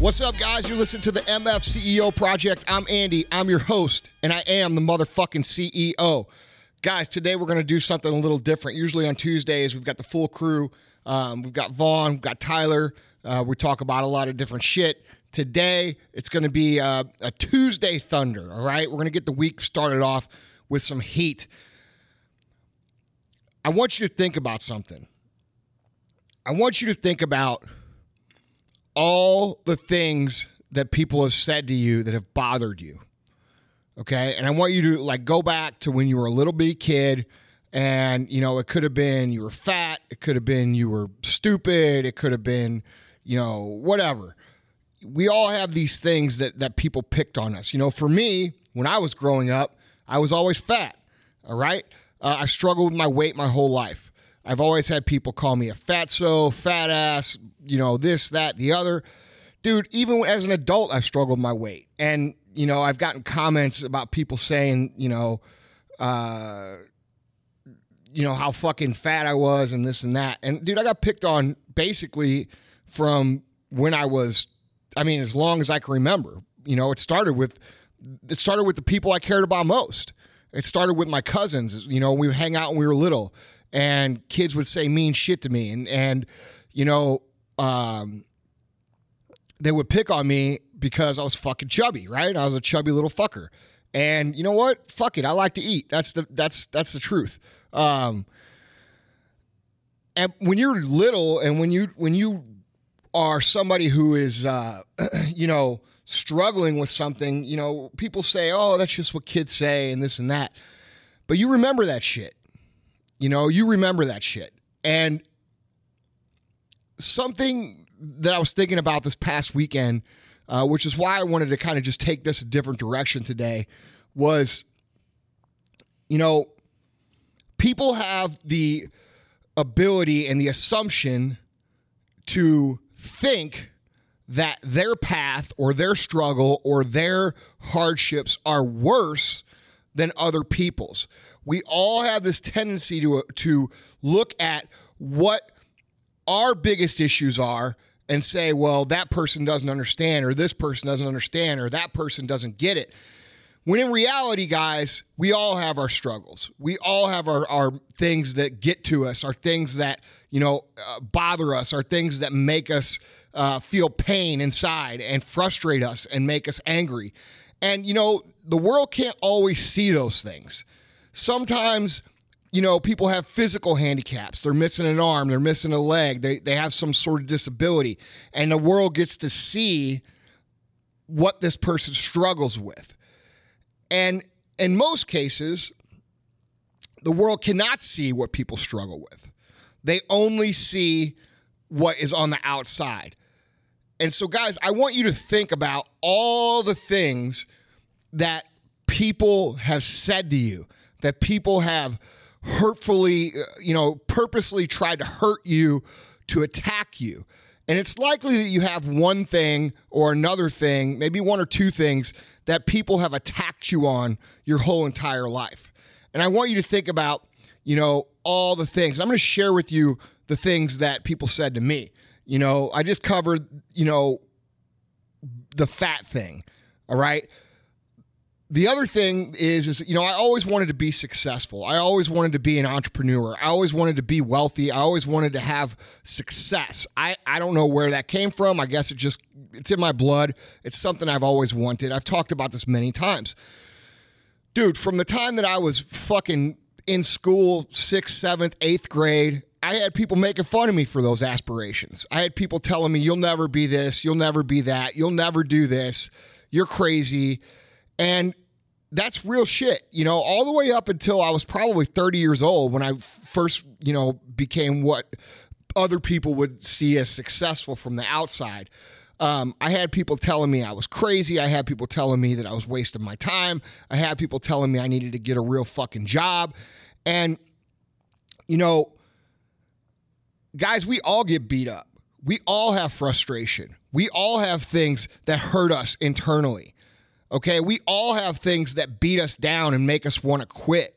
What's up, guys? You listen to the MF CEO Project. I'm Andy. I'm your host, and I am the motherfucking CEO. Guys, today we're going to do something a little different. Usually on Tuesdays, we've got the full crew. Um, we've got Vaughn, we've got Tyler. Uh, we talk about a lot of different shit. Today, it's going to be uh, a Tuesday Thunder, all right? We're going to get the week started off with some heat. I want you to think about something. I want you to think about all the things that people have said to you that have bothered you. Okay. And I want you to like go back to when you were a little bitty kid and, you know, it could have been you were fat, it could have been you were stupid, it could have been, you know, whatever. We all have these things that, that people picked on us. You know, for me, when I was growing up, I was always fat. All right. Uh, I struggled with my weight my whole life. I've always had people call me a fatso, fat ass, you know, this, that, the other. Dude, even as an adult, I've struggled my weight. And, you know, I've gotten comments about people saying, you know, uh, you know, how fucking fat I was and this and that. And dude, I got picked on basically from when I was, I mean, as long as I can remember. You know, it started with it started with the people I cared about most. It started with my cousins. You know, we would hang out when we were little and kids would say mean shit to me and and you know um, they would pick on me because I was fucking chubby, right? I was a chubby little fucker. And you know what? Fuck it. I like to eat. That's the that's that's the truth. Um, and when you're little and when you when you are somebody who is uh, you know struggling with something, you know, people say, "Oh, that's just what kids say," and this and that. But you remember that shit. You know, you remember that shit. And something that I was thinking about this past weekend, uh, which is why I wanted to kind of just take this a different direction today, was, you know, people have the ability and the assumption to think that their path or their struggle or their hardships are worse than other people's. We all have this tendency to to look at what our biggest issues are and say, well, that person doesn't understand, or this person doesn't understand, or that person doesn't get it. When in reality, guys, we all have our struggles. We all have our, our things that get to us, our things that, you know, uh, bother us, our things that make us uh, feel pain inside and frustrate us and make us angry. And, you know, the world can't always see those things. Sometimes, you know, people have physical handicaps. They're missing an arm, they're missing a leg, they, they have some sort of disability. And the world gets to see what this person struggles with. And in most cases, the world cannot see what people struggle with. They only see what is on the outside. And so, guys, I want you to think about all the things that people have said to you, that people have hurtfully, uh, you know, purposely tried to hurt you, to attack you. And it's likely that you have one thing or another thing, maybe one or two things that people have attacked you on your whole entire life. And I want you to think about, you know, all the things. I'm going to share with you the things that people said to me. You know, I just covered, you know, the fat thing. All right. The other thing is, is you know, I always wanted to be successful. I always wanted to be an entrepreneur. I always wanted to be wealthy. I always wanted to have success. I, I don't know where that came from. I guess it just it's in my blood. It's something I've always wanted. I've talked about this many times. Dude, from the time that I was fucking in school, sixth, seventh, eighth grade, I had people making fun of me for those aspirations. I had people telling me, you'll never be this, you'll never be that, you'll never do this, you're crazy. And that's real shit, you know, all the way up until I was probably 30 years old when I first, you know, became what other people would see as successful from the outside. Um, I had people telling me I was crazy. I had people telling me that I was wasting my time. I had people telling me I needed to get a real fucking job. And, you know, guys, we all get beat up. We all have frustration. We all have things that hurt us internally. Okay. We all have things that beat us down and make us want to quit.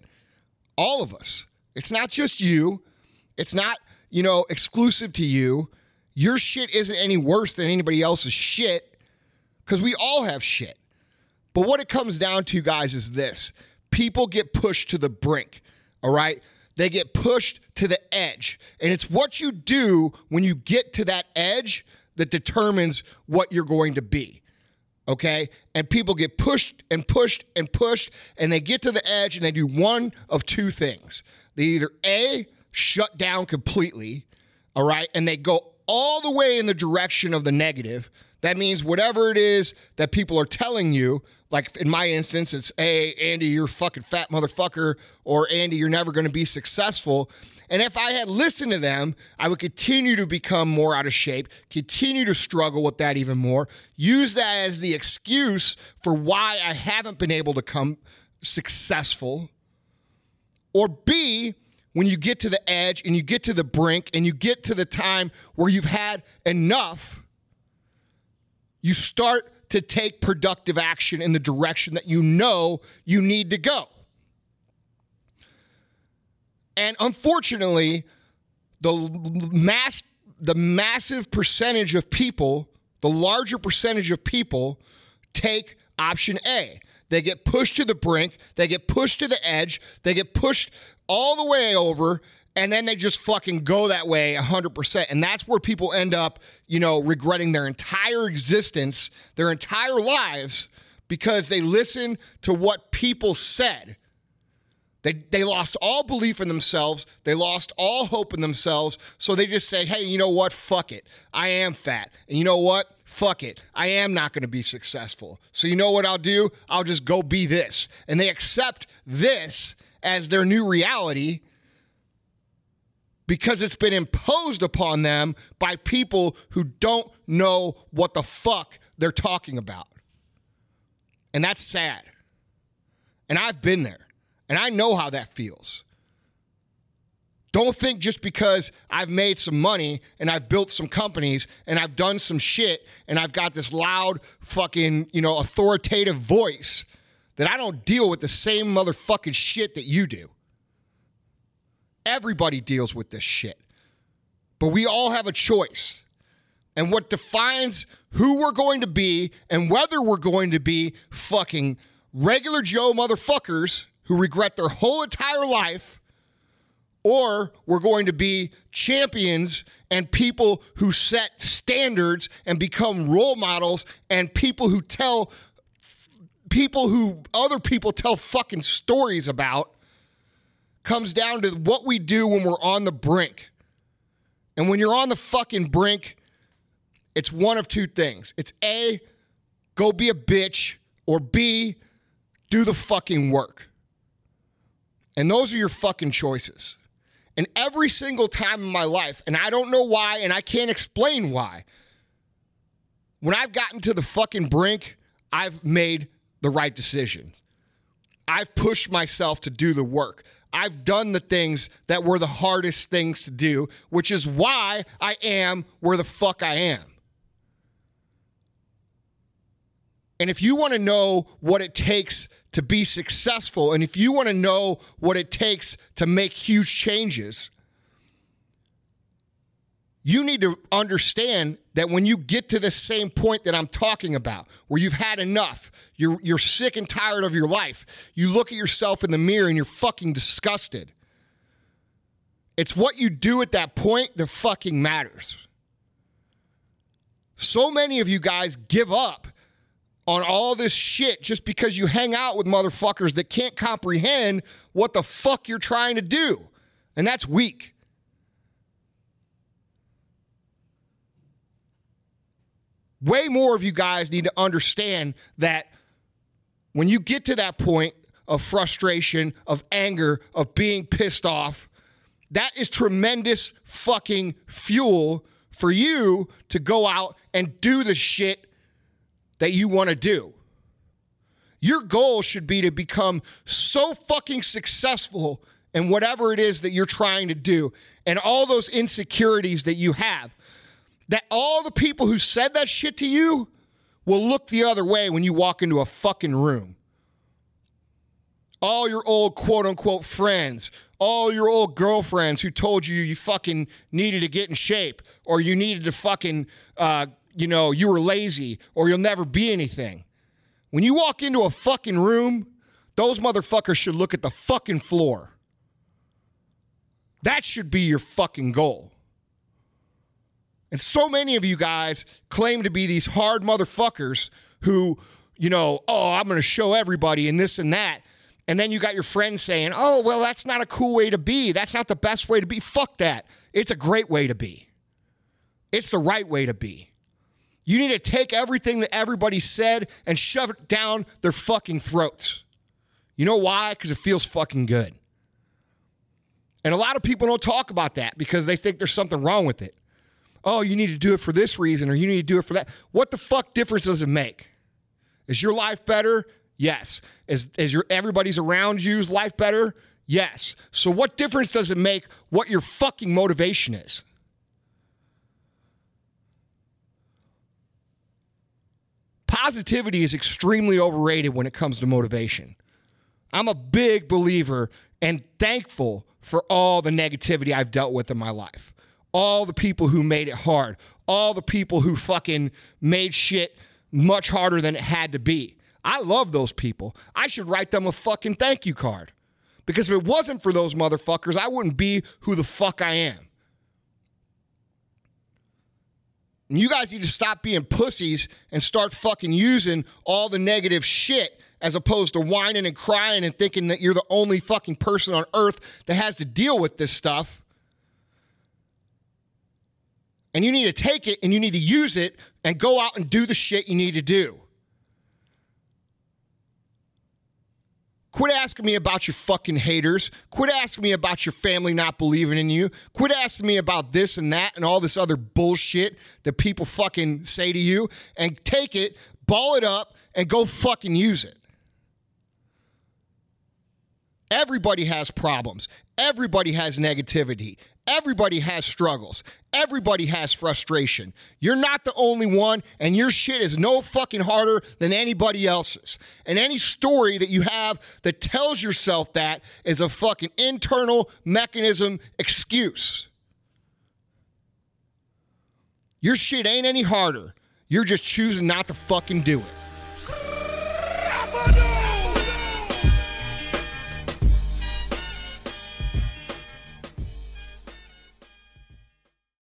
All of us. It's not just you. It's not, you know, exclusive to you. Your shit isn't any worse than anybody else's shit. because we all have shit. But what it comes down to, guys, is this people get pushed to the brink, all right? They get pushed to the edge. And it's what you do when you get to that edge that determines what you're going to be. Okay? And people get pushed and pushed and pushed, and they get to the edge and they do one of two things. They either A, shut down completely, all right, and they go all the way in the direction of the negative. That means whatever it is that people are telling you, like in my instance, it's, hey, Andy, you're a fucking fat motherfucker, or Andy, you're never going to be successful. And if I had listened to them, I would continue to become more out of shape, continue to struggle with that even more, use that as the excuse for why I haven't been able to come successful. Or B, when you get to the edge and you get to the brink and you get to the time where you've had enough, you start to take productive action in the direction that you know you need to go. And unfortunately, the mass the massive percentage of people, the larger percentage of people take option A. They get pushed to the brink, they get pushed to the edge, they get pushed all the way over and then they just fucking go that way 100%. And that's where people end up, you know, regretting their entire existence, their entire lives because they listen to what people said. They, they lost all belief in themselves. They lost all hope in themselves. So they just say, hey, you know what? Fuck it. I am fat. And you know what? Fuck it. I am not going to be successful. So you know what I'll do? I'll just go be this. And they accept this as their new reality because it's been imposed upon them by people who don't know what the fuck they're talking about. And that's sad. And I've been there. And I know how that feels. Don't think just because I've made some money and I've built some companies and I've done some shit and I've got this loud fucking, you know, authoritative voice that I don't deal with the same motherfucking shit that you do. Everybody deals with this shit. But we all have a choice. And what defines who we're going to be and whether we're going to be fucking regular Joe motherfuckers who regret their whole entire life or we're going to be champions and people who set standards and become role models and people who tell people who other people tell fucking stories about comes down to what we do when we're on the brink. And when you're on the fucking brink, it's one of two things. It's A, go be a bitch, or B, do the fucking work. And those are your fucking choices. And every single time in my life, and I don't know why, and I can't explain why, when I've gotten to the fucking brink, I've made the right decisions. I've pushed myself to do the work. I've done the things that were the hardest things to do, which is why I am where the fuck I am. And if you want to know what it takes to be successful, and if you want to know what it takes to make huge changes, you need to understand that when you get to the same point that I'm talking about, where you've had enough, you're, you're sick and tired of your life, you look at yourself in the mirror and you're fucking disgusted. It's what you do at that point that fucking matters. So many of you guys give up on all this shit just because you hang out with motherfuckers that can't comprehend what the fuck you're trying to do. And that's weak. Way more of you guys need to understand that when you get to that point of frustration, of anger, of being pissed off, that is tremendous fucking fuel for you to go out and do the shit that you want to do. Your goal should be to become so fucking successful in whatever it is that you're trying to do and all those insecurities that you have that all the people who said that shit to you will look the other way when you walk into a fucking room. All your old quote unquote friends, all your old girlfriends who told you you fucking needed to get in shape or you needed to fucking uh, you know, you were lazy or you'll never be anything. When you walk into a fucking room, those motherfuckers should look at the fucking floor. That should be your fucking goal. And so many of you guys claim to be these hard motherfuckers who, you know, oh, I'm going to show everybody and this and that. And then you got your friends saying, oh, well, that's not a cool way to be. That's not the best way to be. Fuck that. It's a great way to be. It's the right way to be. You need to take everything that everybody said and shove it down their fucking throats. You know why? Because it feels fucking good. And a lot of people don't talk about that because they think there's something wrong with it. Oh, you need to do it for this reason or you need to do it for that. What the fuck difference does it make? Is your life better? Yes. Is, is your everybody's around you's life better? Yes. So what difference does it make what your fucking motivation is? Positivity is extremely overrated when it comes to motivation. I'm a big believer and thankful for all the negativity I've dealt with in my life. All the people who made it hard, all the people who fucking made shit much harder than it had to be. I love those people. I should write them a fucking thank you card. Because if it wasn't for those motherfuckers, I wouldn't be who the fuck I am. And you guys need to stop being pussies and start fucking using all the negative shit as opposed to whining and crying and thinking that you're the only fucking person on earth that has to deal with this stuff. And you need to take it and you need to use it and go out and do the shit you need to do. Quit asking me about your fucking haters. Quit asking me about your family not believing in you. Quit asking me about this and that and all this other bullshit that people fucking say to you and take it, ball it up, and go fucking use it. Everybody has problems. Everybody has negativity. Everybody has struggles. Everybody has frustration. You're not the only one, and your shit is no fucking harder than anybody else's. And any story that you have that tells yourself that is a fucking internal mechanism excuse. Your shit ain't any harder. You're just choosing not to fucking do it.